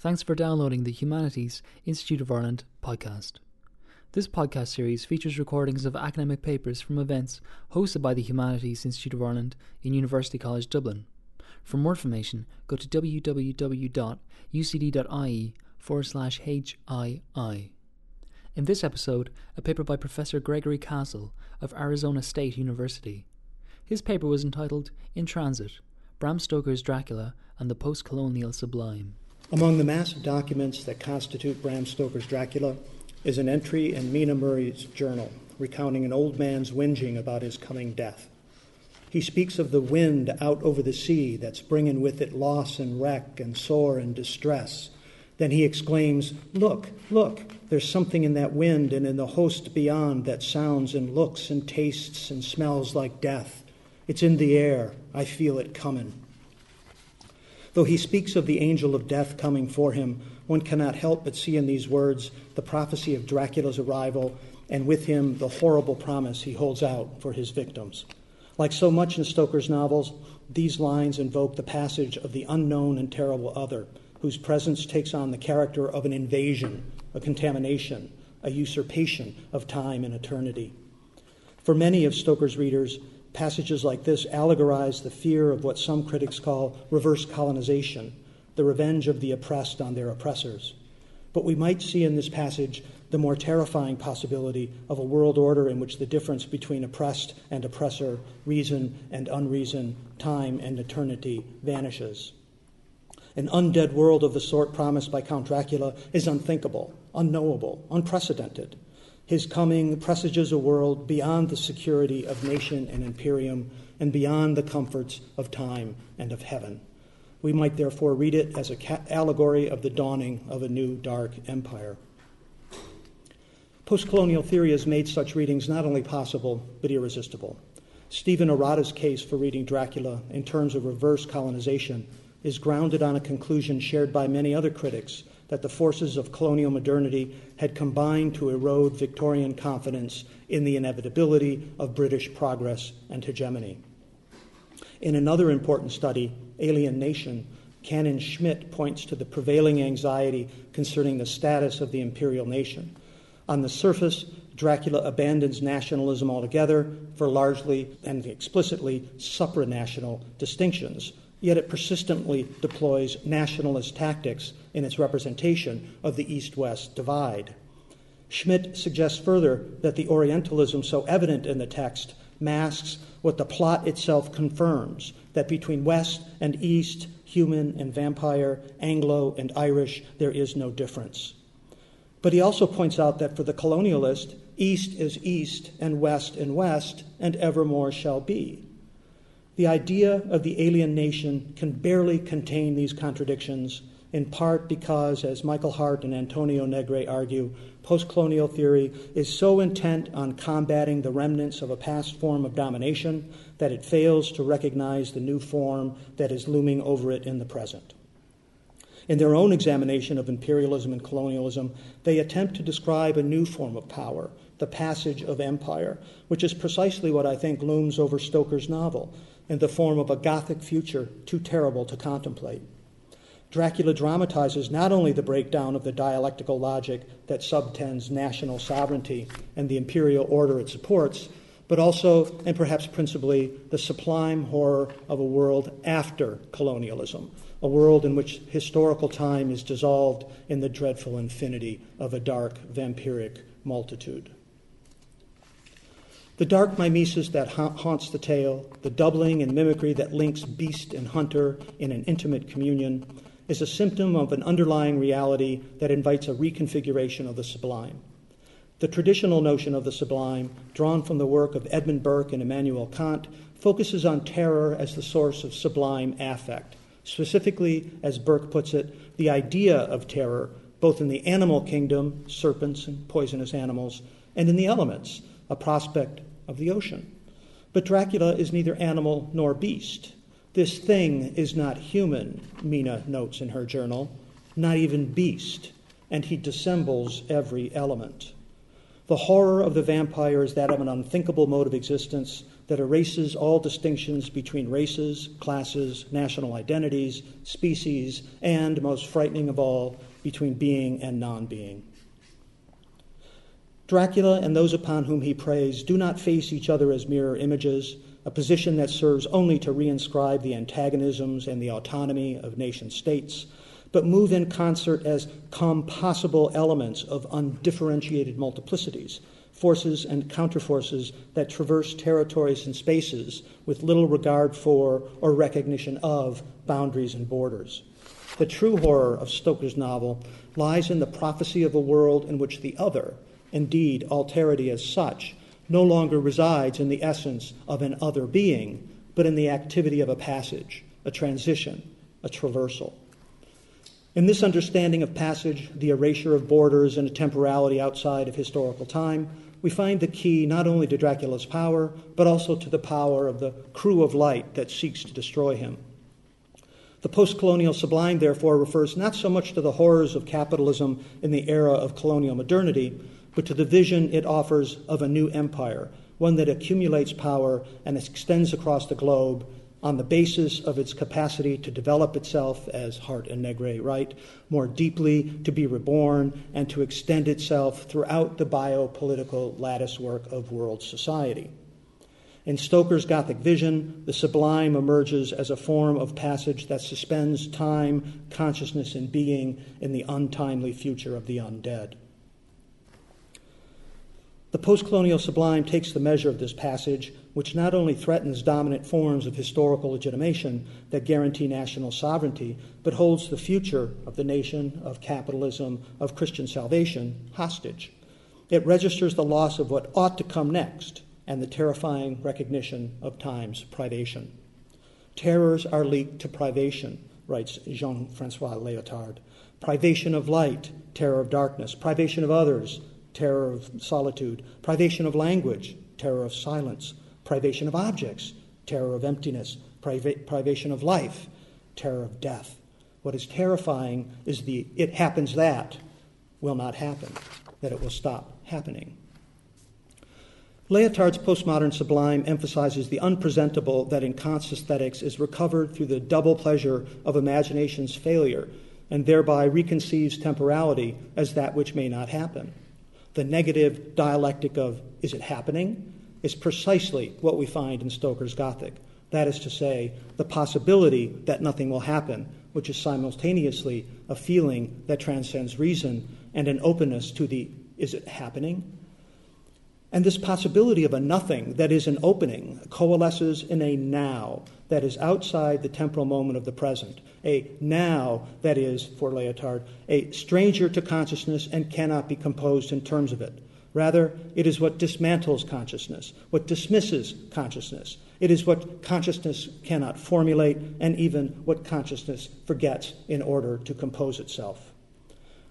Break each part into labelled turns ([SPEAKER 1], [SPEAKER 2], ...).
[SPEAKER 1] Thanks for downloading the Humanities Institute of Ireland podcast. This podcast series features recordings of academic papers from events hosted by the Humanities Institute of Ireland in University College Dublin. For more information, go to www.ucd.ie forward slash HII. In this episode, a paper by Professor Gregory Castle of Arizona State University. His paper was entitled In Transit Bram Stoker's Dracula and the Post Colonial Sublime.
[SPEAKER 2] Among the massive documents that constitute Bram Stoker's Dracula is an entry in Mina Murray's journal recounting an old man's whinging about his coming death. He speaks of the wind out over the sea that's bringing with it loss and wreck and sore and distress. Then he exclaims, Look, look, there's something in that wind and in the host beyond that sounds and looks and tastes and smells like death. It's in the air. I feel it coming. Though he speaks of the angel of death coming for him, one cannot help but see in these words the prophecy of Dracula's arrival and with him the horrible promise he holds out for his victims. Like so much in Stoker's novels, these lines invoke the passage of the unknown and terrible other, whose presence takes on the character of an invasion, a contamination, a usurpation of time and eternity. For many of Stoker's readers, Passages like this allegorize the fear of what some critics call reverse colonization, the revenge of the oppressed on their oppressors. But we might see in this passage the more terrifying possibility of a world order in which the difference between oppressed and oppressor, reason and unreason, time and eternity vanishes. An undead world of the sort promised by Count Dracula is unthinkable, unknowable, unprecedented. His coming presages a world beyond the security of nation and imperium and beyond the comforts of time and of heaven. We might therefore read it as an allegory of the dawning of a new dark empire. Postcolonial theory has made such readings not only possible, but irresistible. Stephen Arata's case for reading Dracula in terms of reverse colonization is grounded on a conclusion shared by many other critics that the forces of colonial modernity had combined to erode Victorian confidence in the inevitability of British progress and hegemony. In another important study, Alien Nation, Cannon Schmitt points to the prevailing anxiety concerning the status of the imperial nation. On the surface, Dracula abandons nationalism altogether for largely and explicitly supranational distinctions, yet it persistently deploys nationalist tactics in its representation of the East West divide. Schmitt suggests further that the Orientalism so evident in the text masks what the plot itself confirms that between West and East, human and vampire, Anglo and Irish, there is no difference. But he also points out that for the colonialist, East is East and West and West, and evermore shall be. The idea of the alien nation can barely contain these contradictions, in part because, as Michael Hardt and Antonio Negri argue, postcolonial theory is so intent on combating the remnants of a past form of domination that it fails to recognize the new form that is looming over it in the present. In their own examination of imperialism and colonialism, they attempt to describe a new form of power, the passage of empire, which is precisely what I think looms over Stoker's novel in the form of a Gothic future too terrible to contemplate. Dracula dramatizes not only the breakdown of the dialectical logic that subtends national sovereignty and the imperial order it supports, but also, and perhaps principally, the sublime horror of a world after colonialism, a world in which historical time is dissolved in the dreadful infinity of a dark, vampiric multitude. The dark mimesis that haunts the tale, the doubling and mimicry that links beast and hunter in an intimate communion, is a symptom of an underlying reality that invites a reconfiguration of the sublime. The traditional notion of the sublime, drawn from the work of Edmund Burke and Immanuel Kant, focuses on terror as the source of sublime affect. Specifically, as Burke puts it, the idea of terror, both in the animal kingdom, serpents and poisonous animals, and in the elements, a prospect of the ocean. But Dracula is neither animal nor beast. This thing is not human, Mina notes in her journal, not even beast, and he dissembles every element. The horror of the vampire is that of an unthinkable mode of existence, that erases all distinctions between races, classes, national identities, species, and, most frightening of all, between being and non being. Dracula and those upon whom he preys do not face each other as mirror images, a position that serves only to reinscribe the antagonisms and the autonomy of nation states, but move in concert as compossible elements of undifferentiated multiplicities, forces and counterforces that traverse territories and spaces with little regard for or recognition of boundaries and borders. The true horror of Stoker's novel lies in the prophecy of a world in which the other, Indeed, alterity as such no longer resides in the essence of an other being, but in the activity of a passage, a transition, a traversal. In this understanding of passage, the erasure of borders and a temporality outside of historical time, we find the key not only to Dracula's power, but also to the power of the crew of light that seeks to destroy him. The post colonial sublime, therefore, refers not so much to the horrors of capitalism in the era of colonial modernity, but to the vision it offers of a new empire, one that accumulates power and extends across the globe on the basis of its capacity to develop itself, as Hardt and Negri write, more deeply, to be reborn, and to extend itself throughout the biopolitical latticework of world society. In Stoker's Gothic vision, the sublime emerges as a form of passage that suspends time, consciousness, and being in the untimely future of the undead. The postcolonial sublime takes the measure of this passage, which not only threatens dominant forms of historical legitimation that guarantee national sovereignty, but holds the future of the nation, of capitalism, of Christian salvation hostage. It registers the loss of what ought to come next and the terrifying recognition of time's privation. Terrors are leaked to privation, writes Jean Francois Lyotard. Privation of light, terror of darkness, privation of others, terror of solitude, privation of language, terror of silence, privation of objects, terror of emptiness, priva- privation of life, terror of death. What is terrifying is the it happens that will not happen, that it will stop happening. Lyotard's postmodern sublime emphasizes the unpresentable that in Kant's aesthetics is recovered through the double pleasure of imagination's failure, and thereby reconceives temporality as that which may not happen the negative dialectic of is it happening is precisely what we find in Stoker's Gothic. That is to say, the possibility that nothing will happen, which is simultaneously a feeling that transcends reason and an openness to the is it happening? And this possibility of a nothing that is an opening coalesces in a now that is outside the temporal moment of the present, a now that is, for Lyotard, a stranger to consciousness and cannot be composed in terms of it. Rather, it is what dismantles consciousness, what dismisses consciousness. It is what consciousness cannot formulate, and even what consciousness forgets in order to compose itself.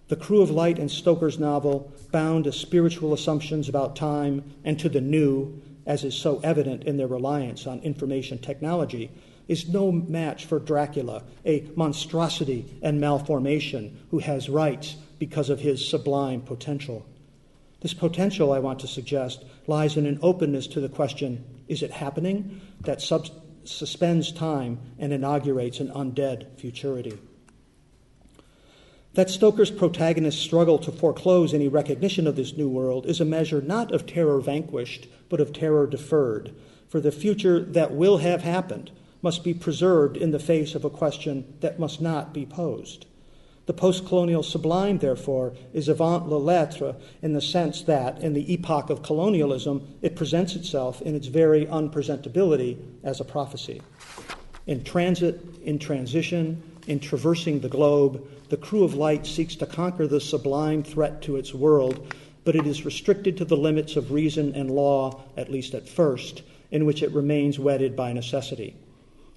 [SPEAKER 2] The crew of light in Stoker's novel, bound to spiritual assumptions about time and to the new, as is so evident in their reliance on information technology, is no match for Dracula, a monstrosity and malformation who has rights because of his sublime potential. This potential, I want to suggest, lies in an openness to the question is it happening? that sub- suspends time and inaugurates an undead futurity. That Stoker's protagonists struggle to foreclose any recognition of this new world is a measure not of terror vanquished, but of terror deferred. For the future that will have happened must be preserved in the face of a question that must not be posed. The post colonial sublime, therefore, is avant la lettre in the sense that, in the epoch of colonialism, it presents itself in its very unpresentability as a prophecy. In transit, in transition, in traversing the globe, the crew of light seeks to conquer the sublime threat to its world, but it is restricted to the limits of reason and law, at least at first, in which it remains wedded by necessity.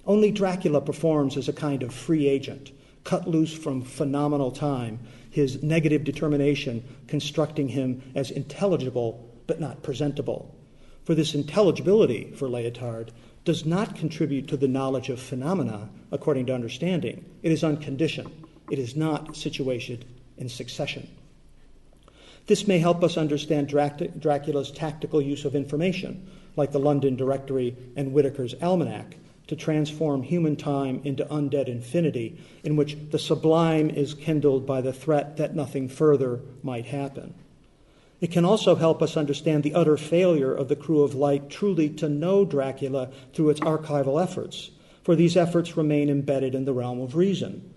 [SPEAKER 2] Only Dracula performs as a kind of free agent, cut loose from phenomenal time, his negative determination constructing him as intelligible but not presentable. For this intelligibility, for Lyotard, does not contribute to the knowledge of phenomena according to understanding. It is unconditioned. It is not situated in succession. This may help us understand Dracula's tactical use of information. like the London Directory and Whitaker's Almanac, to transform human time into undead infinity, in which the sublime is kindled by the threat that nothing further might happen. It can also help us understand the utter failure of the crew of light truly to know Dracula through its archival efforts, for these efforts remain embedded in the realm of reason.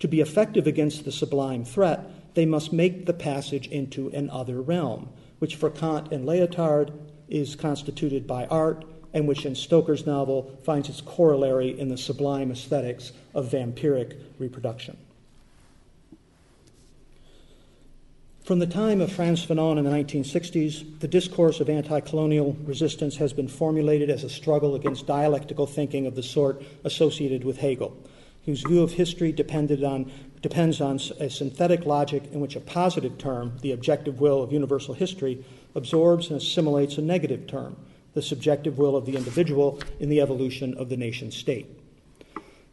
[SPEAKER 2] To be effective against the sublime threat, they must make the passage into an other realm, which for Kant and Lyotard is constituted by art, and which in Stoker's novel finds its corollary in the sublime aesthetics of vampiric reproduction. From the time of Frantz Fanon in the 1960s, the discourse of anti colonial resistance has been formulated as a struggle against dialectical thinking of the sort associated with Hegel, whose view of history depended on, depends on a synthetic logic in which a positive term, the objective will of universal history, absorbs and assimilates a negative term, the subjective will of the individual in the evolution of the nation state.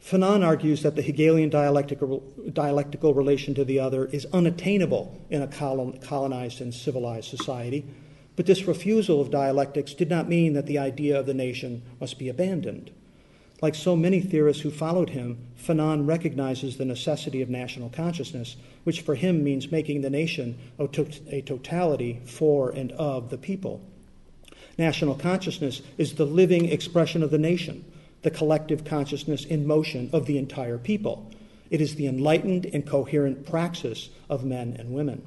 [SPEAKER 2] Fanon argues that the Hegelian dialectical, dialectical relation to the other is unattainable in a colonized and civilized society, but this refusal of dialectics did not mean that the idea of the nation must be abandoned. Like so many theorists who followed him, Fanon recognizes the necessity of national consciousness, which for him means making the nation a, totality for and of the people. National consciousness is the living expression of the nation the collective consciousness in motion of the entire people. It is the enlightened and coherent praxis of men and women.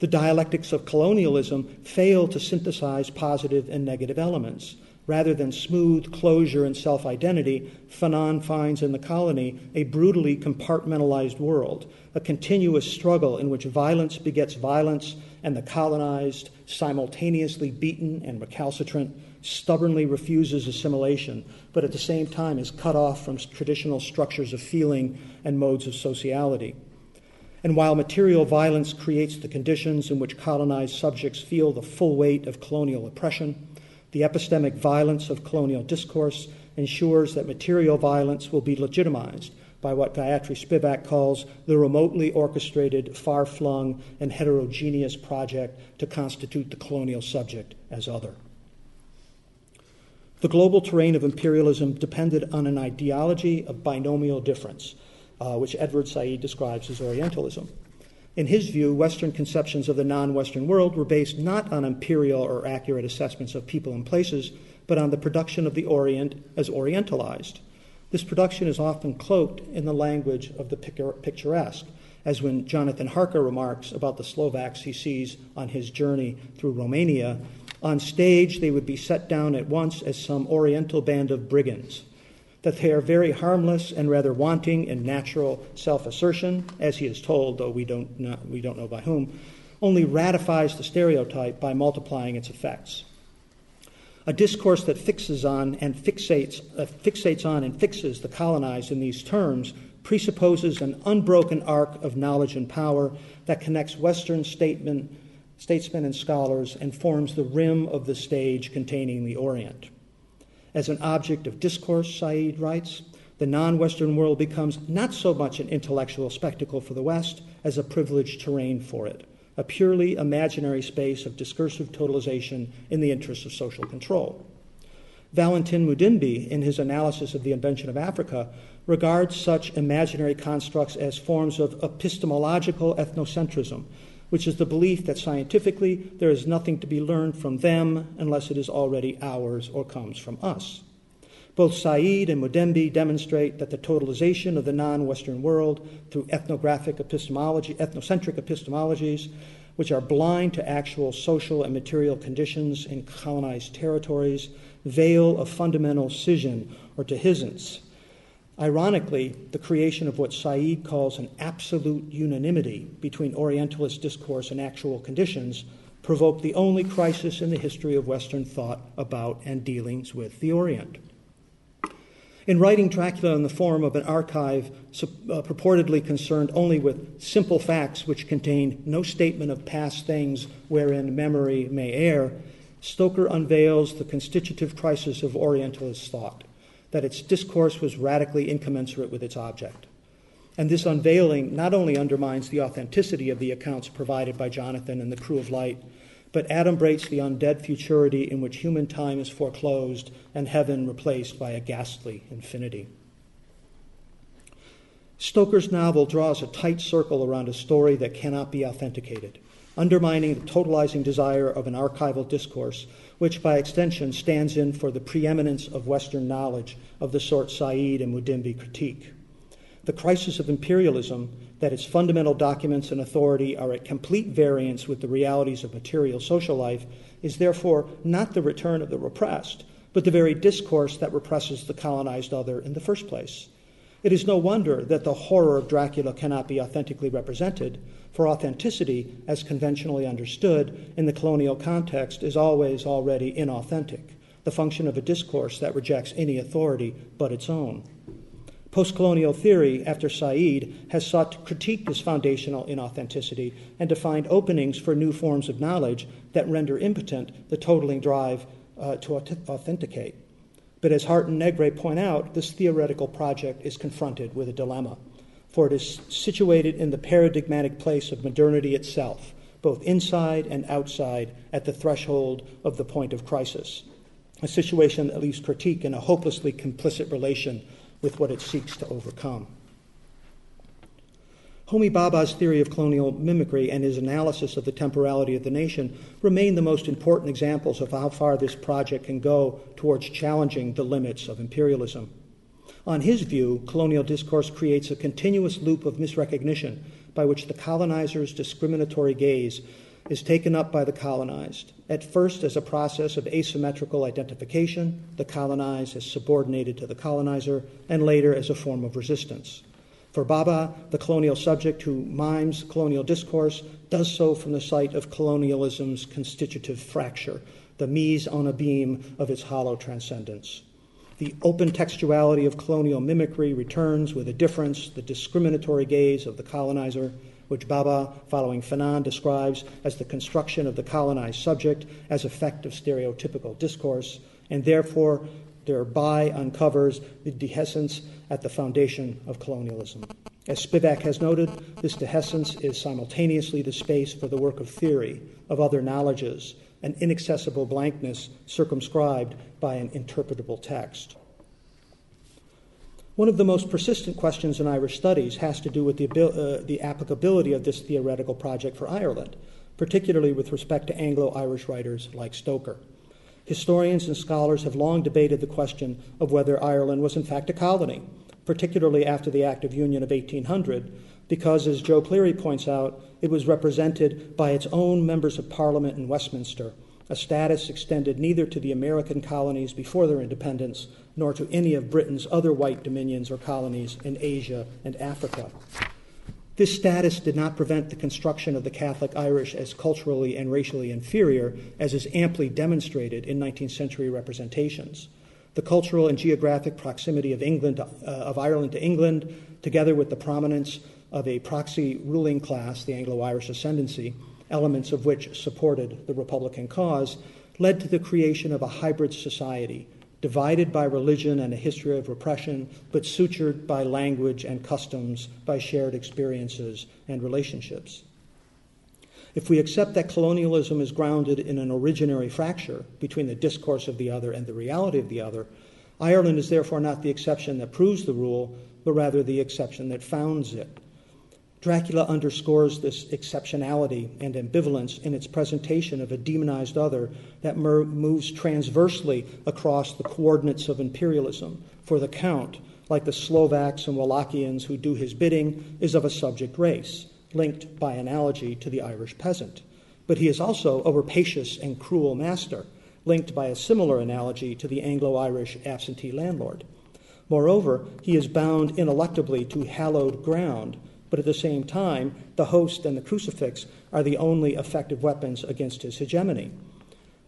[SPEAKER 2] The dialectics of colonialism fail to synthesize positive and negative elements. Rather than smooth closure and self identity, Fanon finds in the colony a brutally compartmentalized world, a continuous struggle in which violence begets violence, and the colonized, simultaneously beaten and recalcitrant, stubbornly refuses assimilation, but at the same time is cut off from traditional structures of feeling and modes of sociality. And while material violence creates the conditions in which colonized subjects feel the full weight of colonial oppression, the epistemic violence of colonial discourse ensures that material violence will be legitimized by what Gayatri Spivak calls the remotely orchestrated, far flung, and heterogeneous project to constitute the colonial subject as other. The global terrain of imperialism depended on an ideology of binomial difference, uh, which Edward Said describes as Orientalism. In his view, Western conceptions of the non Western world were based not on imperial or accurate assessments of people and places, but on the production of the Orient as Orientalized. This production is often cloaked in the language of the picturesque, as when Jonathan Harker remarks about the Slovaks he sees on his journey through Romania on stage, they would be set down at once as some oriental band of brigands. That they are very harmless and rather wanting in natural self assertion, as he is told, though we don't, know, we don't know by whom, only ratifies the stereotype by multiplying its effects. A discourse that fixes on and fixates, uh, fixates on and fixes the colonized in these terms presupposes an unbroken arc of knowledge and power that connects Western statesmen and scholars, and forms the rim of the stage containing the Orient. As an object of discourse, Said writes, the non Western world becomes not so much an intellectual spectacle for the West as a privileged terrain for it, a purely imaginary space of discursive totalization in the interests of social control. Valentin Mudimbe, in his analysis of the invention of Africa, regards such imaginary constructs as forms of epistemological ethnocentrism, which is the belief that scientifically there is nothing to be learned from them unless it is already ours or comes from us. Both Said and Mudimbe demonstrate that the totalization of the non Western world through ethnographic epistemology, ethnocentric epistemologies, which are blind to actual social and material conditions in colonized territories, veil a fundamental scission or dehiscence Ironically, the creation of what Said calls an absolute unanimity between Orientalist discourse and actual conditions provoked the only crisis in the history of Western thought about and dealings with the Orient. In writing Dracula in the form of an archive uh, purportedly concerned only with simple facts which contain no statement of past things wherein memory may err, Stoker unveils the constitutive crisis of Orientalist thought that its discourse was radically incommensurate with its object. And this unveiling not only undermines the authenticity of the accounts provided by Jonathan and the crew of light, but adumbrates the undead futurity in which human time is foreclosed and heaven replaced by a ghastly infinity. Stoker's novel draws a tight circle around a story that cannot be authenticated, undermining the totalizing desire of an archival discourse, which by extension stands in for the preeminence of Western knowledge of the sort Said and Mudimbe critique. The crisis of imperialism, that its fundamental documents and authority are at complete variance with the realities of material social life, is therefore not the return of the repressed, but the very discourse that represses the colonized other in the first place. It is no wonder that the horror of Dracula cannot be authentically represented, for authenticity, as conventionally understood in the colonial context, is always already inauthentic, the function of a discourse that rejects any authority but its own. Postcolonial theory, after Said, has sought to critique this foundational inauthenticity and to find openings for new forms of knowledge that render impotent the totaling drive uh, to authenticate. But as Hardt and Negri point out, this theoretical project is confronted with a dilemma, for it is situated in the paradigmatic place of modernity itself, both inside and outside, at the threshold of the point of crisis. A situation that leaves critique in a hopelessly complicit relation with what it seeks to overcome. Homi Bhabha's theory of colonial mimicry and his analysis of the temporality of the nation remain the most important examples of how far this project can go towards challenging the limits of imperialism. On his view, colonial discourse creates a continuous loop of misrecognition by which the colonizer's discriminatory gaze is taken up by the colonized, at first as a process of asymmetrical identification, the colonized is subordinated to the colonizer, and later as a form of resistance. For Bhabha, the colonial subject who mimes colonial discourse does so from the site of colonialism's constitutive fracture, the mise en abîme of its hollow transcendence. The open textuality of colonial mimicry returns with a difference the discriminatory gaze of the colonizer, which Bhabha, following Fanon, describes as the construction of the colonized subject as effect of stereotypical discourse, and therefore thereby uncovers the dehiscence at the foundation of colonialism. As Spivak has noted, this dehiscence is simultaneously the space for the work of theory, of other knowledges, an inaccessible blankness circumscribed by an interpretable text. One of the most persistent questions in Irish studies has to do with the, uh, the applicability of this theoretical project for Ireland, particularly with respect to Anglo Irish writers like Stoker. Historians and scholars have long debated the question of whether Ireland was in fact a colony, particularly after the Act of Union of 1800, because, as Joe Cleary points out, it was represented by its own members of Parliament in Westminster, a status extended neither to the American colonies before their independence nor to any of Britain's other white dominions or colonies in Asia and Africa. This status did not prevent the construction of the Catholic Irish as culturally and racially inferior, as is amply demonstrated in 19th century representations. The cultural and geographic proximity of, England, uh, of Ireland to England, together with the prominence of a proxy ruling class, the Anglo Irish ascendancy, elements of which supported the Republican cause, led to the creation of a hybrid society divided by religion and a history of repression, but sutured by language and customs, by shared experiences and relationships. If we accept that colonialism is grounded in an originary fracture between the discourse of the other and the reality of the other, Ireland is therefore not the exception that proves the rule, but rather the exception that founds it. Dracula underscores this exceptionality and ambivalence in its presentation of a demonized other that moves transversely across the coordinates of imperialism. For the Count, like the Slovaks and Wallachians who do his bidding, is of a subject race, linked by analogy to the Irish peasant. But he is also a rapacious and cruel master, linked by a similar analogy to the Anglo Irish absentee landlord. Moreover, he is bound ineluctably to hallowed ground but at the same time, the host and the crucifix are the only effective weapons against his hegemony.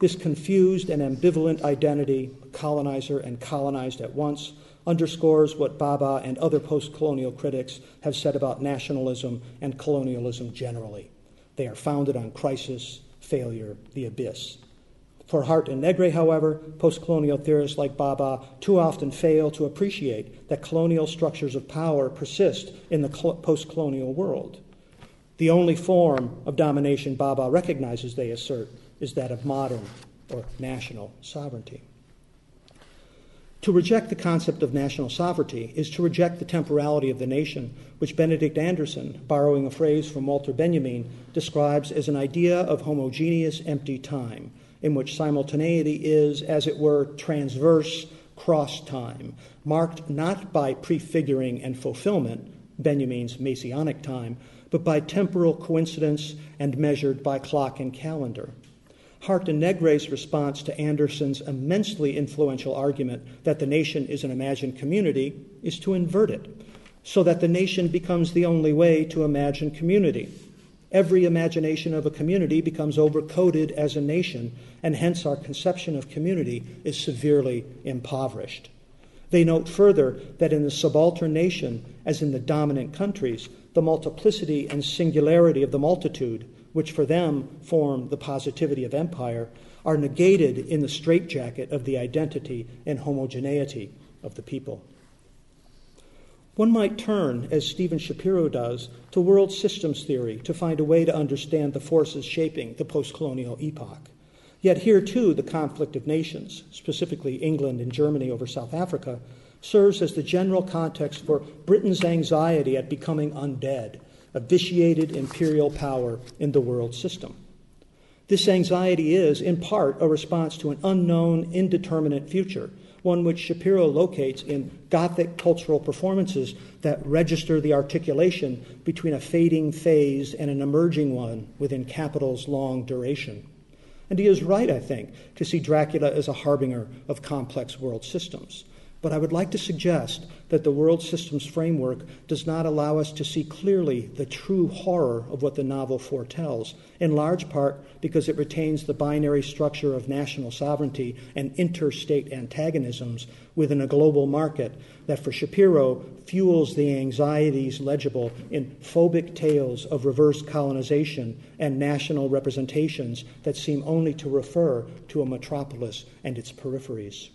[SPEAKER 2] This confused and ambivalent identity, colonizer and colonized at once, underscores what Bhabha and other post colonial critics have said about nationalism and colonialism generally. They are founded on crisis, failure, the abyss. For Hardt and Negri, however, post colonial theorists like Bhabha too often fail to appreciate that colonial structures of power persist in the colonial world. The only form of domination Bhabha recognizes, they assert, is that of modern or national sovereignty. To reject the concept of national sovereignty is to reject the temporality of the nation, which Benedict Anderson, borrowing a phrase from Walter Benjamin, describes as an idea of homogeneous empty time, in which simultaneity is, as it were, transverse cross time, marked not by prefiguring and fulfillment, Benjamin's messianic time, but by temporal coincidence and measured by clock and calendar. Hardt and Negri's response to Anderson's immensely influential argument that the nation is an imagined community is to invert it, so that the nation becomes the only way to imagine community. Every imagination of a community becomes overcoded as a nation, and hence our conception of community is severely impoverished. They note further that in the subaltern nation, as in the dominant countries, the multiplicity and singularity of the multitude which for them form the positivity of empire, are negated in the straitjacket of the identity and homogeneity of the people. One might turn, as Stephen Shapiro does, to world systems theory to find a way to understand the forces shaping the post colonial epoch. Yet here, too, the conflict of nations, specifically England and Germany over South Africa, serves as the general context for Britain's anxiety at becoming undead a vitiated imperial power in the world system. This anxiety is, in part, a response to an unknown, indeterminate future, one which Shapiro locates in Gothic cultural performances that register the articulation between a fading phase and an emerging one within capital's long duration. And he is right, I think, to see Dracula as a harbinger of complex world systems. But I would like to suggest that the world systems framework does not allow us to see clearly the true horror of what the novel foretells, in large part because it retains the binary structure of national sovereignty and interstate antagonisms within a global market that, for Shapiro, fuels the anxieties legible in phobic tales of reverse colonization and national representations that seem only to refer to a metropolis and its peripheries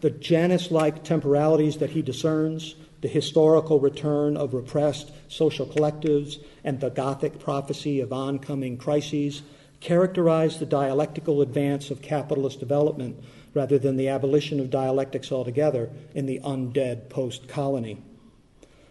[SPEAKER 2] the Janus like temporalities that he discerns, the historical return of repressed social collectives, and the Gothic prophecy of oncoming crises characterize the dialectical advance of capitalist development rather than the abolition of dialectics altogether in the undead post colony.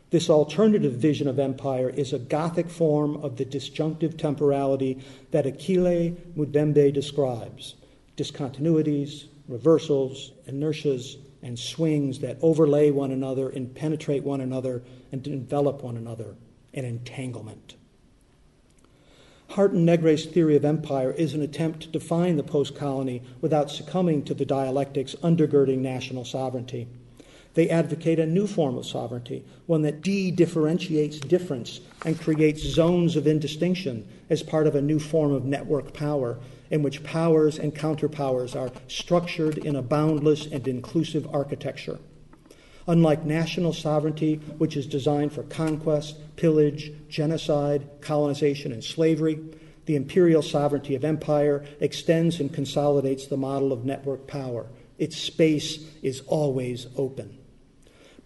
[SPEAKER 2] This alternative vision of empire is a Gothic form of the disjunctive temporality that Achille Mbembe describes discontinuities, reversals, inertias, and swings that overlay one another and penetrate one another and envelop one another, an entanglement. Hardt and Negri's theory of empire is an attempt to define the post colony without succumbing to the dialectics undergirding national sovereignty. They advocate a new form of sovereignty, one that de differentiates difference and creates zones of indistinction as part of a new form of network power in which powers and counterpowers are structured in a boundless and inclusive architecture. Unlike national sovereignty, which is designed for conquest, pillage, genocide, colonization, and slavery, the imperial sovereignty of empire extends and consolidates the model of network power. Its space is always open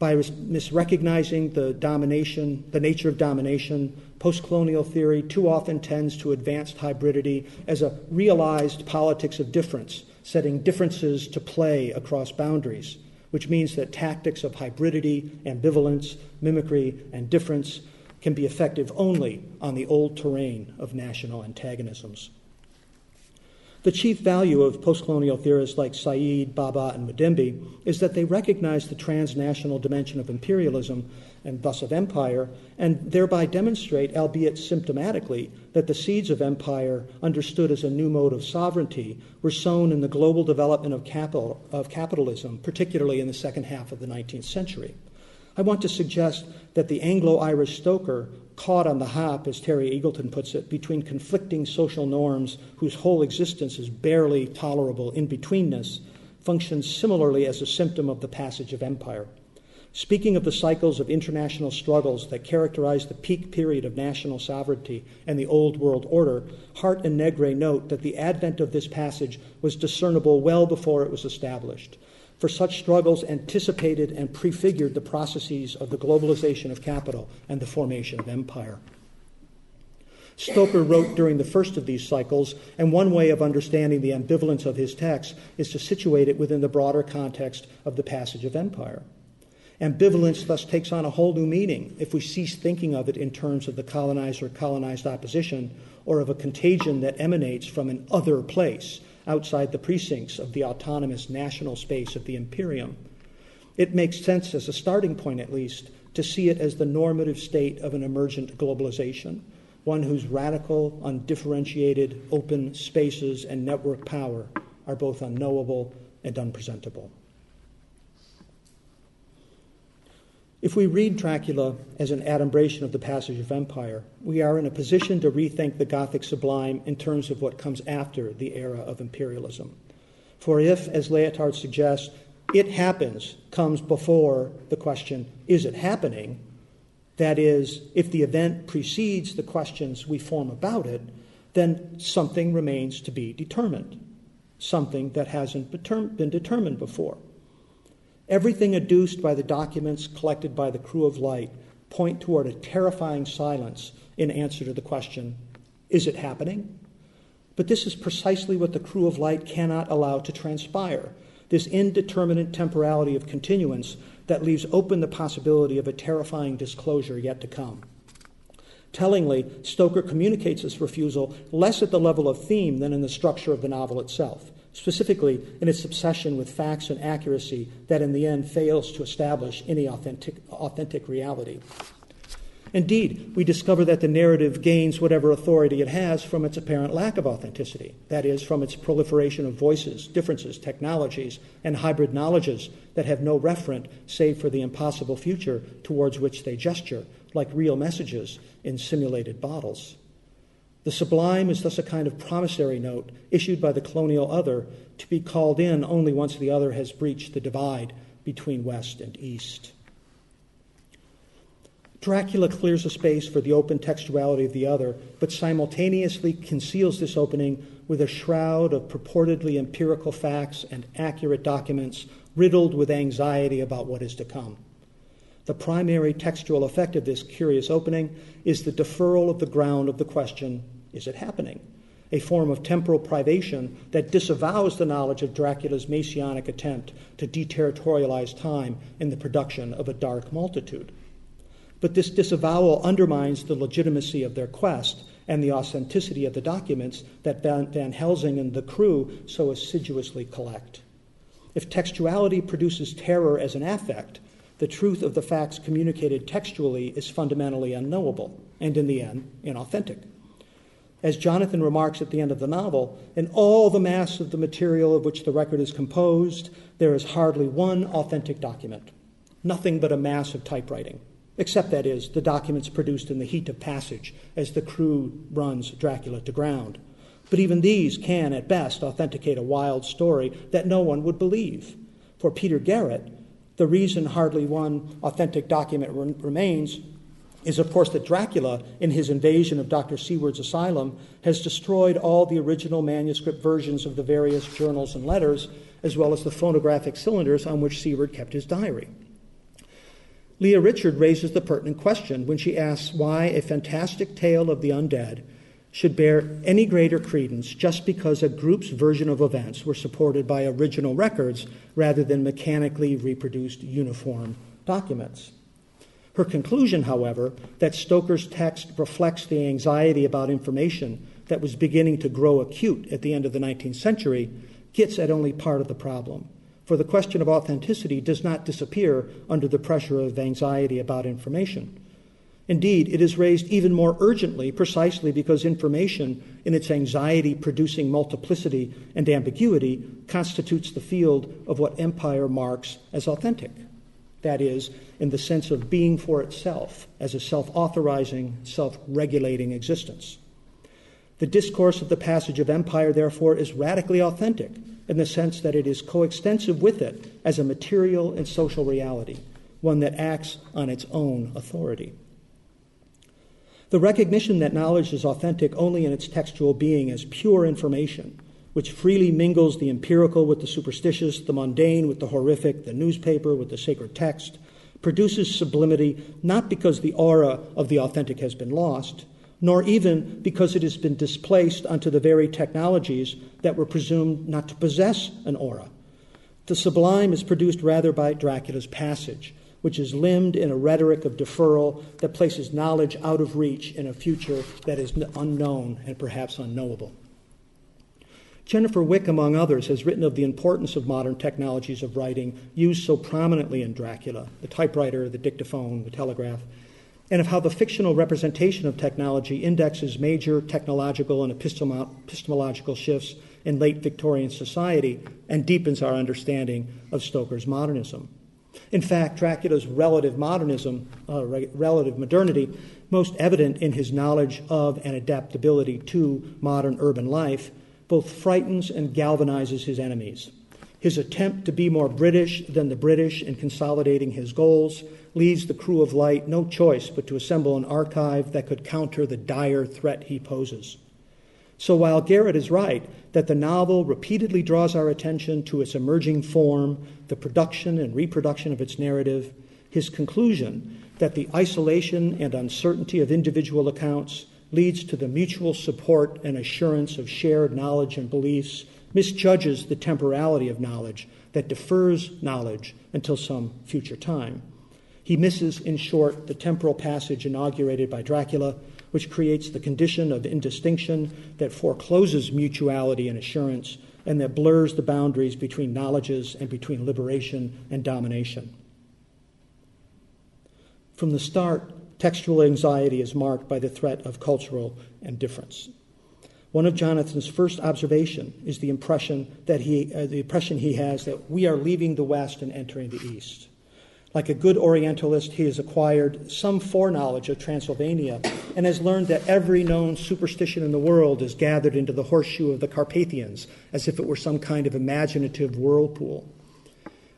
[SPEAKER 2] by misrecognizing the domination, the nature of domination, postcolonial theory too often tends to advanced hybridity as a realized politics of difference, setting differences to play across boundaries, which means that tactics of hybridity, ambivalence, mimicry, and difference can be effective only on the old terrain of national antagonisms. The chief value of postcolonial theorists like Said, Bhabha, and Mbembe is that they recognize the transnational dimension of imperialism and thus of empire, and thereby demonstrate, albeit symptomatically, that the seeds of empire, understood as a new mode of sovereignty, were sown in the global development of, capital, of capitalism, particularly in the second half of the 19th century. I want to suggest that the Anglo Irish stoker caught on the hop, as Terry Eagleton puts it, between conflicting social norms whose whole existence is barely tolerable in betweenness, functions similarly as a symptom of the passage of empire. Speaking of the cycles of international struggles that characterize the peak period of national sovereignty and the Old World Order, Hardt and Negri note that the advent of this passage was discernible well before it was established for such struggles anticipated and prefigured the processes of the globalization of capital and the formation of empire. Stoker wrote during the first of these cycles, and one way of understanding the ambivalence of his text is to situate it within the broader context of the passage of empire. Ambivalence thus takes on a whole new meaning if we cease thinking of it in terms of the colonizer colonized opposition or of a contagion that emanates from an other place outside the precincts of the autonomous national space of the imperium. It makes sense, as a starting point at least, to see it as the normative state of an emergent globalization, one whose radical, undifferentiated, open spaces and network power are both unknowable and unpresentable. If we read Dracula as an adumbration of the passage of empire, we are in a position to rethink the Gothic sublime in terms of what comes after the era of imperialism. For if, as Lyotard suggests, it happens comes before the question, is it happening? That is, if the event precedes the questions we form about it, then something remains to be determined, something that hasn't been determined before. Everything adduced by the documents collected by the crew of light point toward a terrifying silence in answer to the question is it happening? But this is precisely what the crew of light cannot allow to transpire this indeterminate temporality of continuance that leaves open the possibility of a terrifying disclosure yet to come. Tellingly, Stoker communicates this refusal less at the level of theme than in the structure of the novel itself specifically in its obsession with facts and accuracy that in the end fails to establish any authentic, authentic reality. Indeed, we discover that the narrative gains whatever authority it has from its apparent lack of authenticity, that is, from its proliferation of voices, differences, technologies, and hybrid knowledges that have no referent save for the impossible future towards which they gesture, like real messages in simulated bottles. The sublime is thus a kind of promissory note issued by the colonial other to be called in only once the other has breached the divide between West and East. Dracula clears a space for the open textuality of the other, but simultaneously conceals this opening with a shroud of purportedly empirical facts and accurate documents riddled with anxiety about what is to come. The primary textual effect of this curious opening is the deferral of the ground of the question is it happening? A form of temporal privation that disavows the knowledge of Dracula's messianic attempt to deterritorialize time in the production of a dark multitude. But this disavowal undermines the legitimacy of their quest and the authenticity of the documents that Van, Van Helsing and the crew so assiduously collect. If textuality produces terror as an affect, the truth of the facts communicated textually is fundamentally unknowable and, in the end, inauthentic. As Jonathan remarks at the end of the novel, in all the mass of the material of which the record is composed, there is hardly one authentic document, nothing but a mass of typewriting, except, that is, the documents produced in the heat of passage as the crew runs Dracula to ground. But even these can, at best, authenticate a wild story that no one would believe. For Peter Garrett, the reason hardly one authentic document re- remains is, of course, that Dracula, in his invasion of Dr. Seward's asylum, has destroyed all the original manuscript versions of the various journals and letters, as well as the phonographic cylinders on which Seward kept his diary. Leah Richard raises the pertinent question when she asks why a fantastic tale of the undead should bear any greater credence just because a group's version of events were supported by original records rather than mechanically reproduced uniform documents. Her conclusion, however, that Stoker's text reflects the anxiety about information that was beginning to grow acute at the end of the 19th century, gets at only part of the problem. For the question of authenticity does not disappear under the pressure of anxiety about information. Indeed, it is raised even more urgently precisely because information, in its anxiety producing multiplicity and ambiguity, constitutes the field of what empire marks as authentic that is, in the sense of being for itself as a self authorizing, self regulating existence. The discourse of the passage of empire, therefore, is radically authentic in the sense that it is coextensive with it as a material and social reality, one that acts on its own authority. The recognition that knowledge is authentic only in its textual being as pure information which freely mingles the empirical with the superstitious, the mundane with the horrific, the newspaper with the sacred text, produces sublimity not because the aura of the authentic has been lost, nor even because it has been displaced unto the very technologies that were presumed not to possess an aura. The sublime is produced rather by Dracula's passage, which is limned in a rhetoric of deferral that places knowledge out of reach in a future that is unknown and perhaps unknowable. Jennifer Wicke, among others, has written of the importance of modern technologies of writing used so prominently in Dracula the typewriter, the dictaphone, the telegraph and of how the fictional representation of technology indexes major technological and epistemological shifts in late Victorian society and deepens our understanding of Stoker's modernism. In fact, Dracula's relative modernism, uh, relative modernity, most evident in his knowledge of and adaptability to modern urban life, both frightens and galvanizes his enemies. His attempt to be more British than the British in consolidating his goals leaves the crew of light no choice but to assemble an archive that could counter the dire threat he poses. So while Garrett is right that the novel repeatedly draws our attention to its emerging form, the production and reproduction of its narrative, his conclusion that the isolation and uncertainty of individual accounts leads to the mutual support and assurance of shared knowledge and beliefs misjudges the temporality of knowledge that defers knowledge until some future time. He misses, in short, the temporal passage inaugurated by Dracula, which creates the condition of indistinction that forecloses mutuality and assurance and that blurs the boundaries between knowledges and between liberation and domination. From the start, textual anxiety is marked by the threat of cultural indifference. One of Jonathan's first observation is the impression that he, uh, the impression he has that we are leaving the West and entering the East. Like a good Orientalist, he has acquired some foreknowledge of Transylvania and has learned that every known superstition in the world is gathered into the horseshoe of the Carpathians, as if it were some kind of imaginative whirlpool.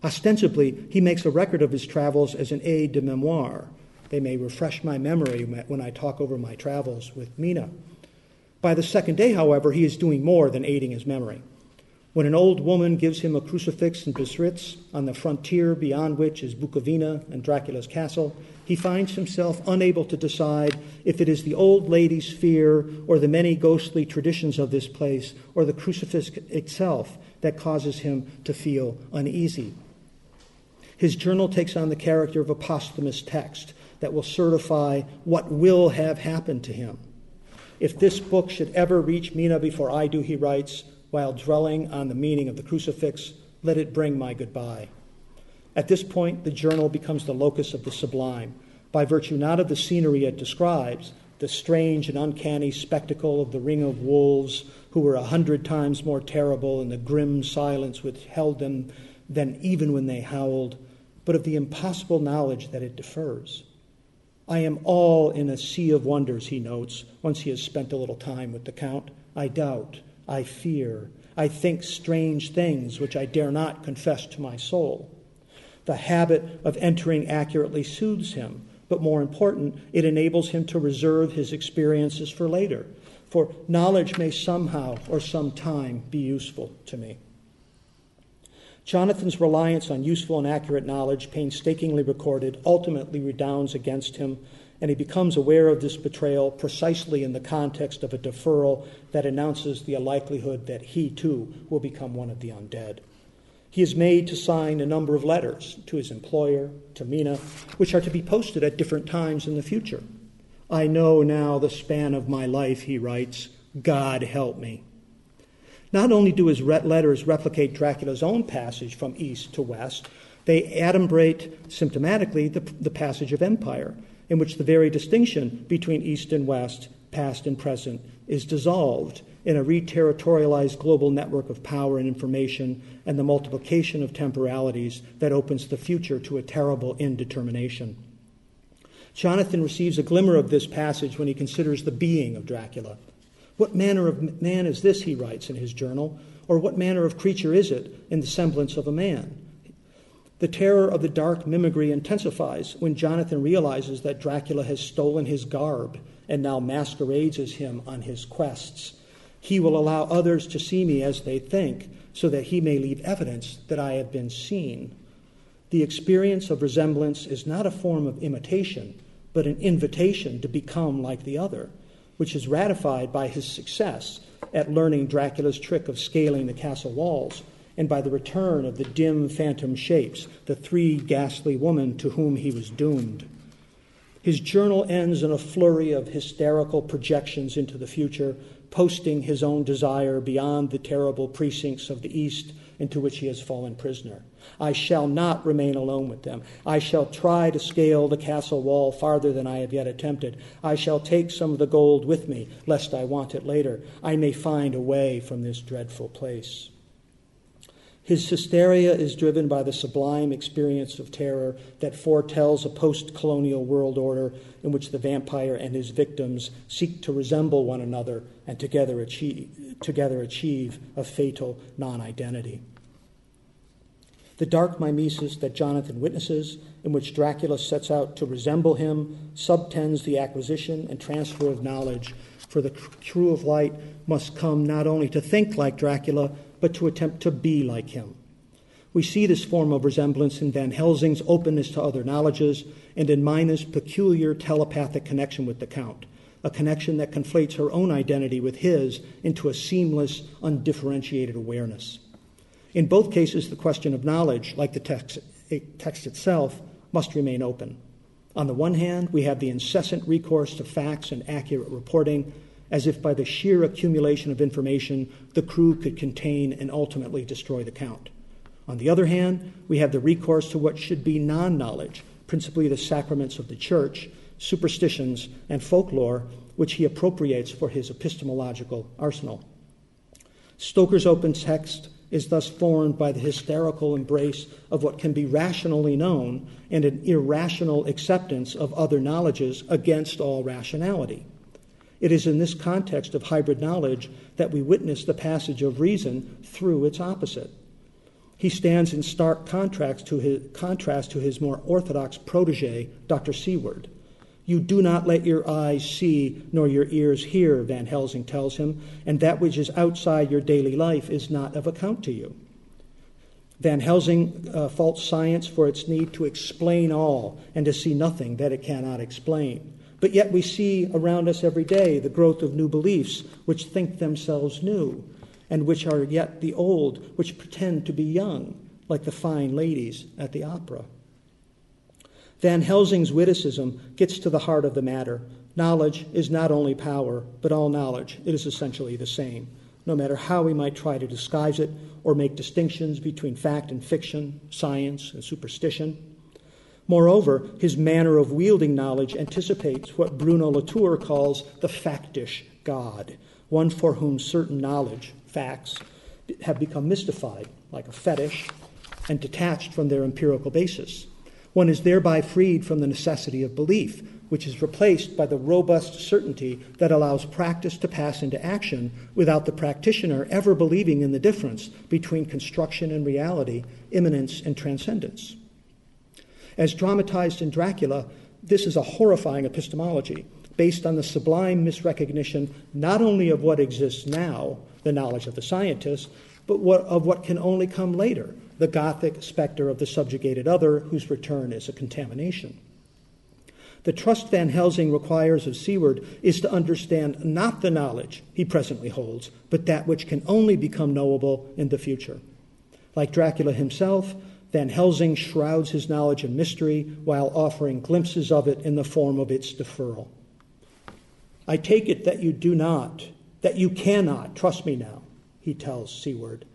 [SPEAKER 2] Ostensibly, he makes a record of his travels as an aide de memoire. They may refresh my memory when I talk over my travels with Mina. By the second day, however, he is doing more than aiding his memory. When an old woman gives him a crucifix in Bistritz, on the frontier beyond which is Bukovina and Dracula's castle, he finds himself unable to decide if it is the old lady's fear or the many ghostly traditions of this place or the crucifix itself that causes him to feel uneasy. His journal takes on the character of a posthumous text that will certify what will have happened to him. If this book should ever reach Mina before I do, he writes, while dwelling on the meaning of the crucifix, let it bring my goodbye. At this point, the journal becomes the locus of the sublime, by virtue not of the scenery it describes, the strange and uncanny spectacle of the ring of wolves, who were a hundred times more terrible in the grim silence which held them than even when they howled, but of the impossible knowledge that it defers. I am all in a sea of wonders, he notes, once he has spent a little time with the Count. I doubt, I fear. I think strange things which I dare not confess to my soul. The habit of entering accurately soothes him, but more important, it enables him to reserve his experiences for later, for knowledge may somehow or some time be useful to me. Jonathan's reliance on useful and accurate knowledge, painstakingly recorded, ultimately redounds against him and he becomes aware of this betrayal precisely in the context of a deferral that announces the likelihood that he too will become one of the undead. He is made to sign a number of letters to his employer, to Mina, which are to be posted at different times in the future. I know now the span of my life, he writes. God help me. Not only do his letters replicate Dracula's own passage from east to west, they adumbrate symptomatically the, the passage of empire in which the very distinction between East and West, past and present, is dissolved in a reterritorialized global network of power and information and the multiplication of temporalities that opens the future to a terrible indetermination. Jonathan receives a glimmer of this passage when he considers the being of Dracula. What manner of man is this, he writes in his journal, or what manner of creature is it in the semblance of a man? The terror of the dark mimicry intensifies when Jonathan realizes that Dracula has stolen his garb and now masquerades as him on his quests. He will allow others to see me as they think, so that he may leave evidence that I have been seen. The experience of resemblance is not a form of imitation, but an invitation to become like the other. Which is ratified by his success at learning Dracula's trick of scaling the castle walls and by the return of the dim phantom shapes, the three ghastly women to whom he was doomed. His journal ends in a flurry of hysterical projections into the future, posting his own desire beyond the terrible precincts of the East into which he has fallen prisoner. I shall not remain alone with them. I shall try to scale the castle wall farther than I have yet attempted. I shall take some of the gold with me, lest I want it later. I may find a way from this dreadful place. His hysteria is driven by the sublime experience of terror that foretells a post colonial world order in which the vampire and his victims seek to resemble one another and together achieve, together achieve a fatal non identity. The dark mimesis that Jonathan witnesses, in which Dracula sets out to resemble him, subtends the acquisition and transfer of knowledge, for the crew of light must come not only to think like Dracula, but to attempt to be like him. We see this form of resemblance in Van Helsing's openness to other knowledges and in Mina's peculiar telepathic connection with the Count, a connection that conflates her own identity with his into a seamless, undifferentiated awareness. In both cases, the question of knowledge, like the text, eh, text itself, must remain open. On the one hand, we have the incessant recourse to facts and accurate reporting as if by the sheer accumulation of information the crew could contain and ultimately destroy the count. On the other hand, we have the recourse to what should be non knowledge, principally the sacraments of the church, superstitions, and folklore, which he appropriates for his epistemological arsenal. Stoker's open text is thus formed by the hysterical embrace of what can be rationally known and an irrational acceptance of other knowledges against all rationality. It is in this context of hybrid knowledge that we witness the passage of reason through its opposite. He stands in stark contrast to his, contrast to his more orthodox protege, Dr. Seward. You do not let your eyes see nor your ears hear, Van Helsing tells him, and that which is outside your daily life is not of account to you. Van Helsing uh, faults science for its need to explain all and to see nothing that it cannot explain. But yet we see around us every day the growth of new beliefs which think themselves new, and which are yet the old, which pretend to be young, like the fine ladies at the opera. Van Helsing's witticism gets to the heart of the matter. Knowledge is not only power, but all knowledge. It is essentially the same, no matter how we might try to disguise it or make distinctions between fact and fiction, science and superstition. Moreover, his manner of wielding knowledge anticipates what Bruno Latour calls the factish God, one for whom certain knowledge, facts, have become mystified, like a fetish, and detached from their empirical basis. One is thereby freed from the necessity of belief, which is replaced by the robust certainty that allows practice to pass into action without the practitioner ever believing in the difference between construction and reality, immanence and transcendence. As dramatized in Dracula, this is a horrifying epistemology based on the sublime misrecognition not only of what exists now, the knowledge of the scientist, but what, of what can only come later, the Gothic specter of the subjugated other whose return is a contamination. The trust Van Helsing requires of Seward is to understand not the knowledge he presently holds, but that which can only become knowable in the future. Like Dracula himself, Van Helsing shrouds his knowledge in mystery while offering glimpses of it in the form of its deferral. I take it that you do not, that you cannot trust me now, he tells Seward,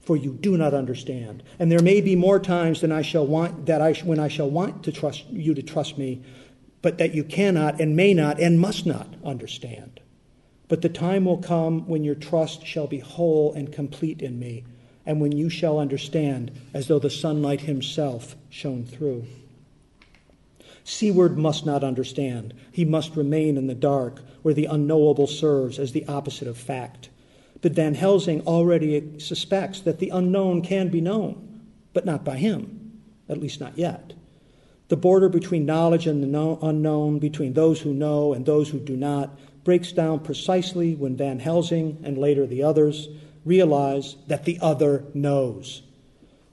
[SPEAKER 2] for you do not understand. And there may be more times than I shall want that I when I shall want to trust you to trust me, but that you cannot and may not and must not understand. But the time will come when your trust shall be whole and complete in me and when you shall understand, as though the sunlight himself shone through. Seward must not understand. He must remain in the dark, where the unknowable serves as the opposite of fact. But Van Helsing already suspects that the unknown can be known, but not by him, at least not yet. The border between knowledge and the unknown, between those who know and those who do not, breaks down precisely when Van Helsing, and later the others, realize that the other knows.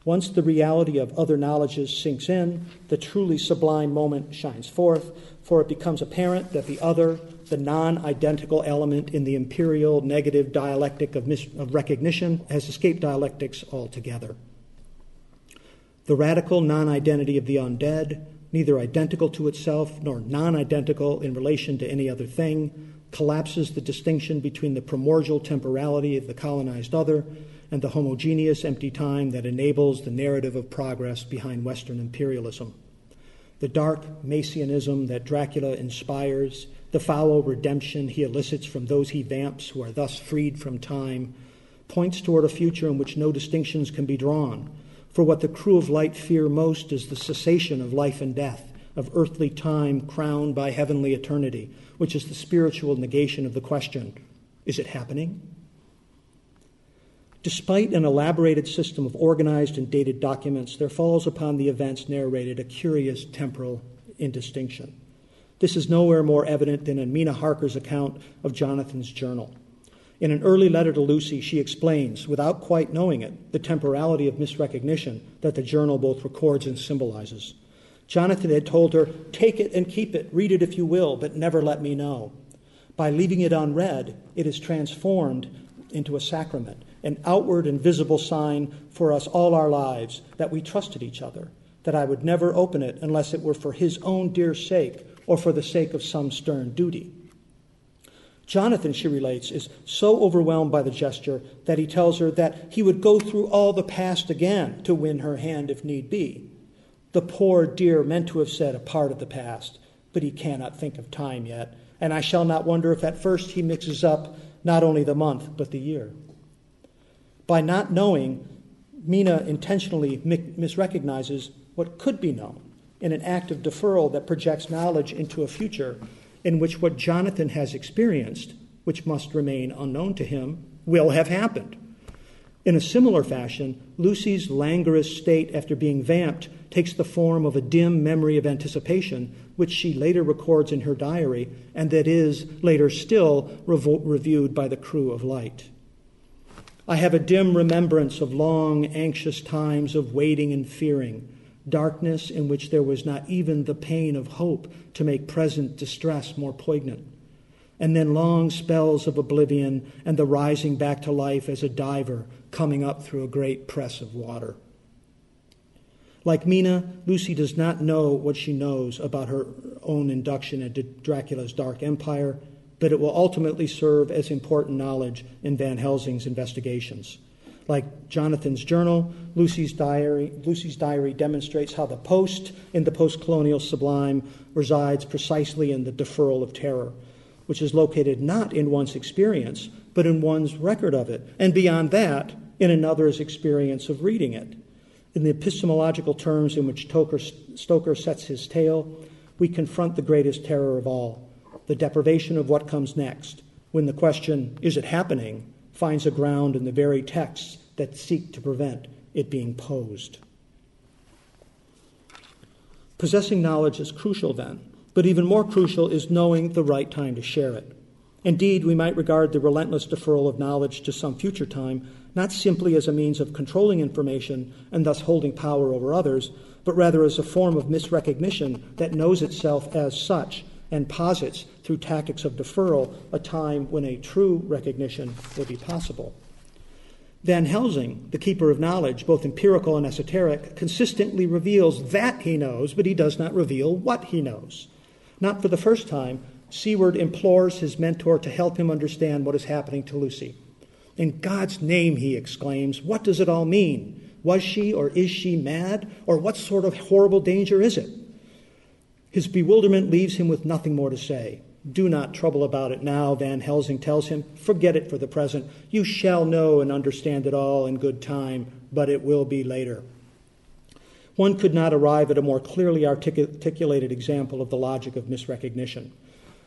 [SPEAKER 2] Once the reality of other knowledges sinks in, the truly sublime moment shines forth, for it becomes apparent that the other, the non identical element in the imperial negative dialectic of, mis- of recognition has escaped dialectics altogether. The radical non identity of the undead, neither identical to itself nor non identical in relation to any other thing, collapses the distinction between the primordial temporality of the colonized other and the homogeneous empty time that enables the narrative of progress behind Western imperialism. The dark Messianism that Dracula inspires, the foul redemption he elicits from those he vamps who are thus freed from time, points toward a future in which no distinctions can be drawn. For what the crew of light fear most is the cessation of life and death, of earthly time crowned by heavenly eternity, which is the spiritual negation of the question is it happening? Despite an elaborated system of organized and dated documents, there falls upon the events narrated a curious temporal indistinction. This is nowhere more evident than in Mina Harker's account of Jonathan's journal. In an early letter to Lucy, she explains, without quite knowing it, the temporality of misrecognition that the journal both records and symbolizes. Jonathan had told her, Take it and keep it, read it if you will, but never let me know. By leaving it unread, it is transformed into a sacrament, an outward and visible sign for us all our lives that we trusted each other, that I would never open it unless it were for his own dear sake or for the sake of some stern duty. Jonathan, she relates, is so overwhelmed by the gesture that he tells her that he would go through all the past again to win her hand if need be. The poor dear meant to have said a part of the past, but he cannot think of time yet, and I shall not wonder if at first he mixes up not only the month, but the year. By not knowing, Mina intentionally misrecognizes what could be known in an act of deferral that projects knowledge into a future in which what Jonathan has experienced, which must remain unknown to him, will have happened. In a similar fashion, Lucy's languorous state after being vamped takes the form of a dim memory of anticipation, which she later records in her diary, and that is later still revo- reviewed by the crew of Light. I have a dim remembrance of long, anxious times of waiting and fearing, darkness in which there was not even the pain of hope to make present distress more poignant and then long spells of oblivion and the rising back to life as a diver coming up through a great press of water. Like Mina, Lucy does not know what she knows about her own induction into Dracula's dark empire, but it will ultimately serve as important knowledge in Van Helsing's investigations. Like Jonathan's journal, Lucy's diary, Lucy's diary demonstrates how the post in the post colonial sublime resides precisely in the deferral of terror, which is located not in one's experience, but in one's record of it, and beyond that, in another's experience of reading it. In the epistemological terms in which Stoker sets his tale, we confront the greatest terror of all the deprivation of what comes next, when the question, is it happening, finds a ground in the very texts that seek to prevent it being posed. Possessing knowledge is crucial then, but even more crucial is knowing the right time to share it. Indeed, we might regard the relentless deferral of knowledge to some future time not simply as a means of controlling information and thus holding power over others, but rather as a form of misrecognition that knows itself as such and posits, through tactics of deferral, a time when a true recognition will be possible. Van Helsing, the keeper of knowledge, both empirical and esoteric, consistently reveals that he knows, but he does not reveal what he knows. Not for the first time, Seward implores his mentor to help him understand what is happening to Lucy. In God's name, he exclaims, what does it all mean? Was she or is she mad? Or what sort of horrible danger is it? His bewilderment leaves him with nothing more to say. Do not trouble about it now, Van Helsing tells him. Forget it for the present. You shall know and understand it all in good time, but it will be later. One could not arrive at a more clearly articulated example of the logic of misrecognition.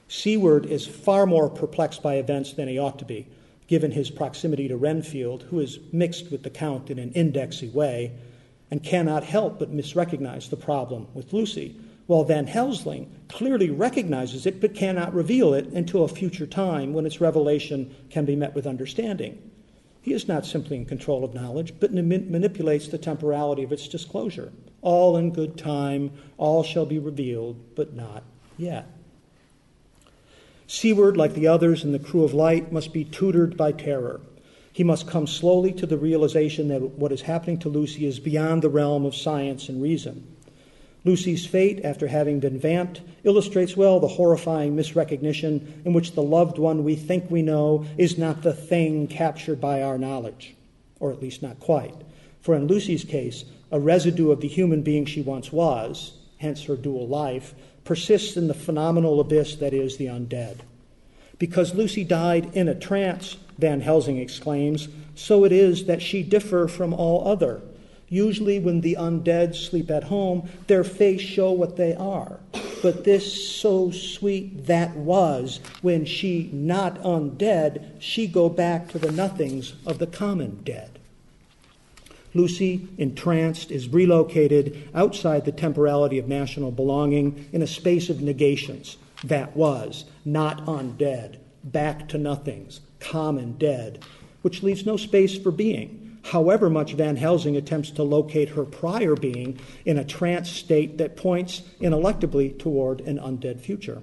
[SPEAKER 2] Seward is far more perplexed by events than he ought to be, given his proximity to Renfield, who is mixed with the Count in an indexy way, and cannot help but misrecognize the problem with Lucy, while Van Helsing clearly recognizes it but cannot reveal it until a future time when its revelation can be met with understanding. He is not simply in control of knowledge, but manipulates the temporality of its disclosure. All in good time, all shall be revealed, but not yet. Seward, like the others in the crew of light, must be tutored by terror. He must come slowly to the realization that what is happening to Lucy is beyond the realm of science and reason. Lucy's fate, after having been vamped, illustrates well the horrifying misrecognition in which the loved one we think we know is not the thing captured by our knowledge, or at least not quite. For in Lucy's case, a residue of the human being she once was, hence her dual life, persists in the phenomenal abyss that is the undead. Because Lucy died in a trance, Van Helsing exclaims, so it is that she differ from all other Usually, when the undead sleep at home, their face show what they are. But this so sweet that was, when she not undead, she go back to the nothings of the common dead. Lucy, entranced, is relocated outside the temporality of national belonging in a space of negations. That was, not undead, back to nothings, common dead, which leaves no space for being however much Van Helsing attempts to locate her prior being in a trance state that points ineluctably toward an undead future.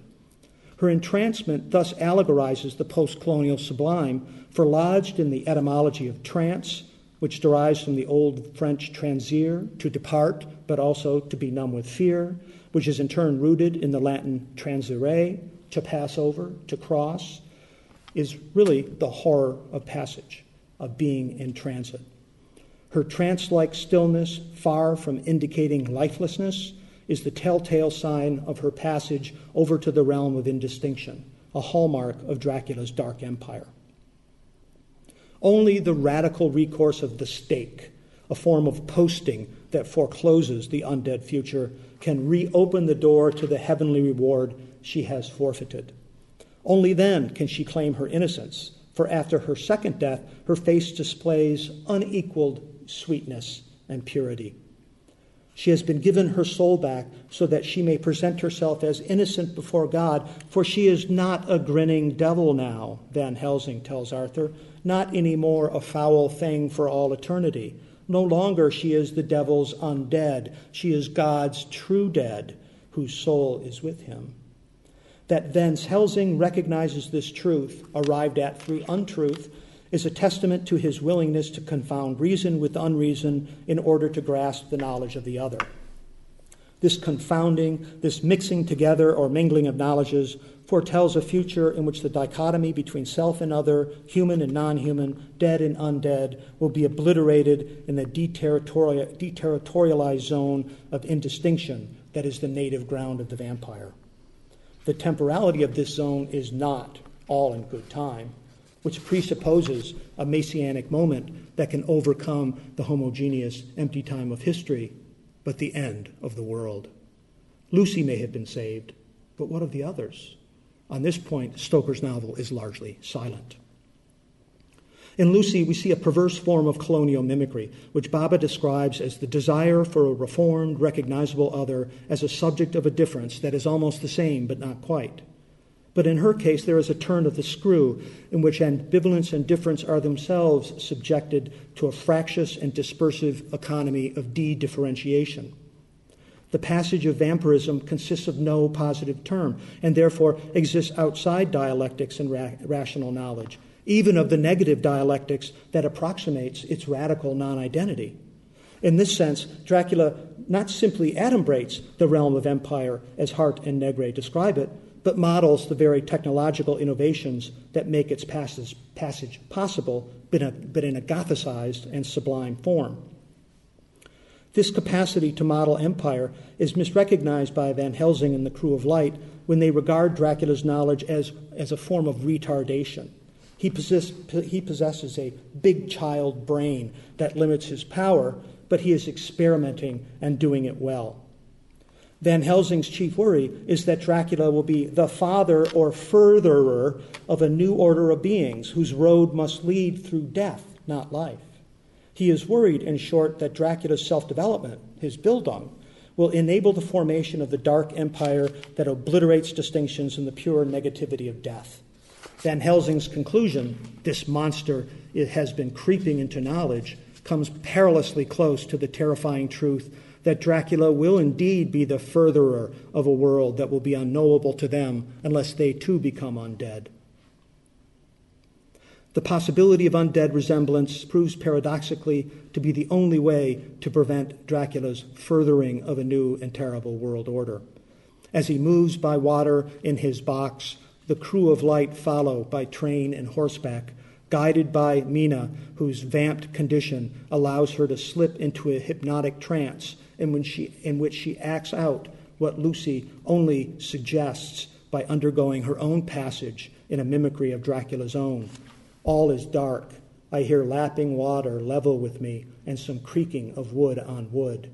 [SPEAKER 2] Her entrancement thus allegorizes the post colonial sublime, for lodged in the etymology of trance, which derives from the old French transire, to depart, but also to be numb with fear, which is in turn rooted in the Latin transire, to pass over, to cross, is really the horror of passage, of being in transit. Her trance like stillness, far from indicating lifelessness, is the telltale sign of her passage over to the realm of indistinction, a hallmark of Dracula's dark empire. Only the radical recourse of the stake, a form of posting that forecloses the undead future, can reopen the door to the heavenly reward she has forfeited. Only then can she claim her innocence, for after her second death, her face displays unequaled sweetness, and purity. She has been given her soul back so that she may present herself as innocent before God, for she is not a grinning devil now, Van Helsing tells Arthur, not any more a foul thing for all eternity. No longer she is the devil's undead, she is God's true dead, whose soul is with him. That Van Helsing recognizes this truth, arrived at through untruth, is a testament to his willingness to confound reason with unreason in order to grasp the knowledge of the other. This confounding, this mixing together or mingling of knowledges foretells a future in which the dichotomy between self and other, human and non human, dead and undead, will be obliterated in the deterritorialized zone of indistinction that is the native ground of the vampire. The temporality of this zone is not all in good time which presupposes a messianic moment that can overcome the homogeneous empty time of history, but the end of the world. Lucy may have been saved, but what of the others? On this point, Stoker's novel is largely silent. In Lucy, we see a perverse form of colonial mimicry, which Bhabha describes as the desire for a reformed, recognizable other as a subject of a difference that is almost the same but not quite. But in her case, there is a turn of the screw in which ambivalence and difference are themselves subjected to a fractious and dispersive economy of de differentiation. The passage of vampirism consists of no positive term and therefore exists outside dialectics and ra- rational knowledge, even of the negative dialectics that approximates its radical non identity. In this sense, Dracula not simply adumbrates the realm of empire as Hardt and Negri describe it, but models the very technological innovations that make its passage, passage possible, but in, a, but in a gothicized and sublime form. This capacity to model empire is misrecognized by Van Helsing and the crew of Light when they regard Dracula's knowledge as, as a form of retardation. He, possess, he possesses a big child brain that limits his power, but he is experimenting and doing it well. Van Helsing's chief worry is that Dracula will be the father or furtherer of a new order of beings whose road must lead through death, not life. He is worried, in short, that Dracula's self development, his Bildung, will enable the formation of the dark empire that obliterates distinctions in the pure negativity of death. Van Helsing's conclusion, this monster it has been creeping into knowledge, comes perilously close to the terrifying truth that Dracula will indeed be the furtherer of a world that will be unknowable to them unless they too become undead. The possibility of undead resemblance proves paradoxically to be the only way to prevent Dracula's furthering of a new and terrible world order. As he moves by water in his box, the crew of light follow by train and horseback, guided by Mina, whose vamped condition allows her to slip into a hypnotic trance in, when she, in which she acts out what Lucy only suggests by undergoing her own passage in a mimicry of Dracula's own. All is dark. I hear lapping water level with me and some creaking of wood on wood.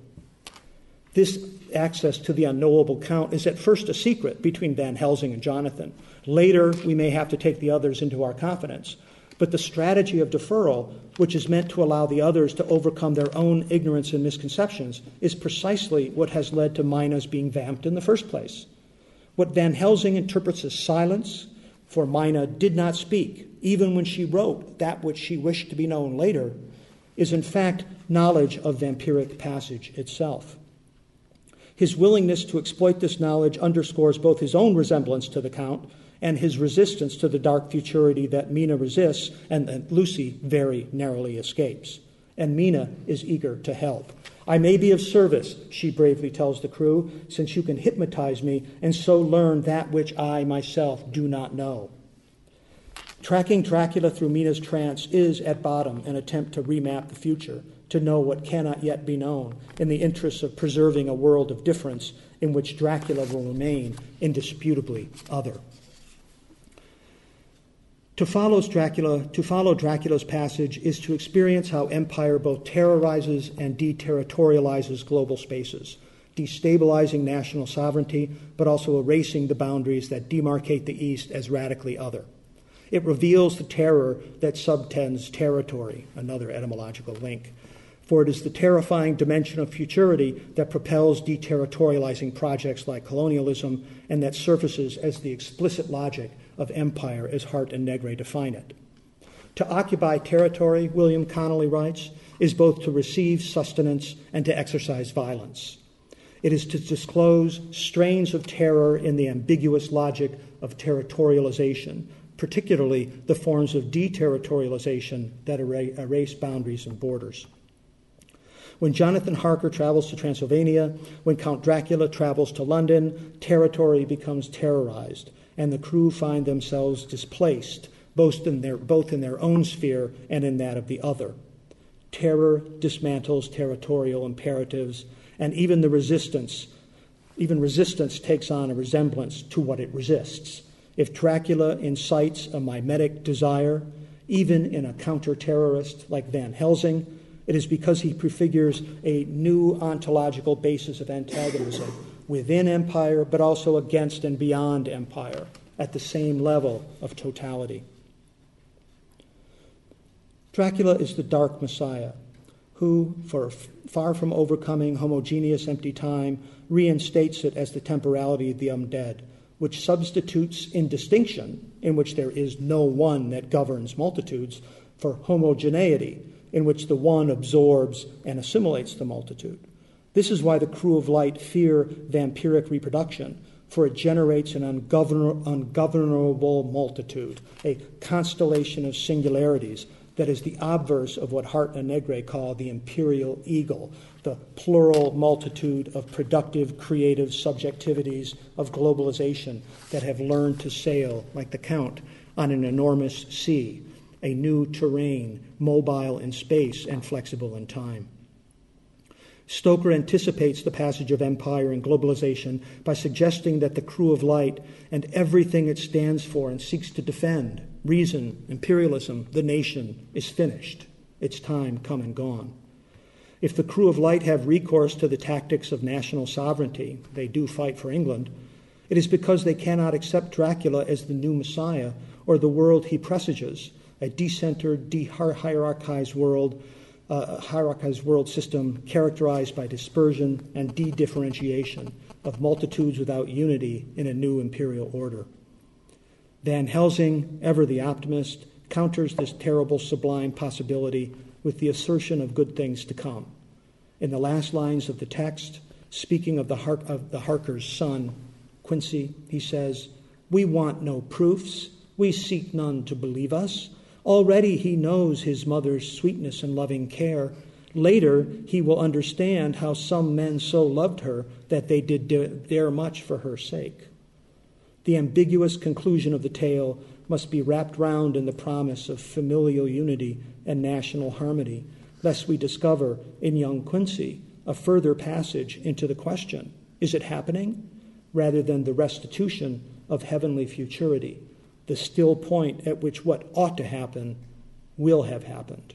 [SPEAKER 2] This access to the unknowable count is at first a secret between Van Helsing and Jonathan. Later, we may have to take the others into our confidence. But the strategy of deferral, which is meant to allow the others to overcome their own ignorance and misconceptions, is precisely what has led to Mina's being vamped in the first place. What Van Helsing interprets as silence, for Mina did not speak, even when she wrote that which she wished to be known later, is in fact knowledge of vampiric passage itself. His willingness to exploit this knowledge underscores both his own resemblance to the Count and his resistance to the dark futurity that Mina resists and that Lucy very narrowly escapes. And Mina is eager to help. I may be of service, she bravely tells the crew, since you can hypnotize me and so learn that which I myself do not know. Tracking Dracula through Mina's trance is, at bottom, an attempt to remap the future, to know what cannot yet be known, in the interests of preserving a world of difference in which Dracula will remain indisputably other. To follow Dracula, to follow Dracula's passage is to experience how empire both terrorizes and deterritorializes global spaces, destabilizing national sovereignty, but also erasing the boundaries that demarcate the East as radically other. It reveals the terror that subtends territory, another etymological link for it is the terrifying dimension of futurity that propels deterritorializing projects like colonialism and that surfaces as the explicit logic of empire as Hardt and Negri define it. To occupy territory, William Connolly writes, is both to receive sustenance and to exercise violence. It is to disclose strains of terror in the ambiguous logic of territorialization, particularly the forms of deterritorialization that erase boundaries and borders. When Jonathan Harker travels to Transylvania, when Count Dracula travels to London, territory becomes terrorized, and the crew find themselves displaced, both in their, both in their own sphere and in that of the other. Terror dismantles territorial imperatives, and even the resistance, even resistance takes on a resemblance to what it resists. If Dracula incites a mimetic desire, even in a counter terrorist like Van Helsing, it is because he prefigures a new ontological basis of antagonism within empire, but also against and beyond empire at the same level of totality. Dracula is the dark Messiah who, for far from overcoming homogeneous empty time, reinstates it as the temporality of the undead, which substitutes indistinction, in which there is no one that governs multitudes, for homogeneity, in which the one absorbs and assimilates the multitude. This is why the crew of light fear vampiric reproduction, for it generates an ungovern- ungovernable multitude, a constellation of singularities that is the obverse of what Hardt and Negri call the imperial eagle, the plural multitude of productive, creative subjectivities of globalization that have learned to sail, like the Count, on an enormous sea a new terrain, mobile in space and flexible in time. Stoker anticipates the passage of empire and globalization by suggesting that the crew of light and everything it stands for and seeks to defend reason, imperialism, the nation is finished. Its time come and gone. If the crew of light have recourse to the tactics of national sovereignty, they do fight for England, it is because they cannot accept Dracula as the new Messiah or the world he presages, a decentered, de-hierarchized world, uh, hierarchized world system characterized by dispersion and de-differentiation of multitudes without unity in a new imperial order. Van Helsing, ever the optimist, counters this terrible, sublime possibility with the assertion of good things to come. In the last lines of the text, speaking of the, Har- of the Harker's son, Quincy, he says, We want no proofs. We seek none to believe us. Already he knows his mother's sweetness and loving care. Later, he will understand how some men so loved her that they did dare much for her sake. The ambiguous conclusion of the tale must be wrapped round in the promise of familial unity and national harmony, lest we discover in young Quincy a further passage into the question is it happening? rather than the restitution of heavenly futurity, the still point at which what ought to happen will have happened.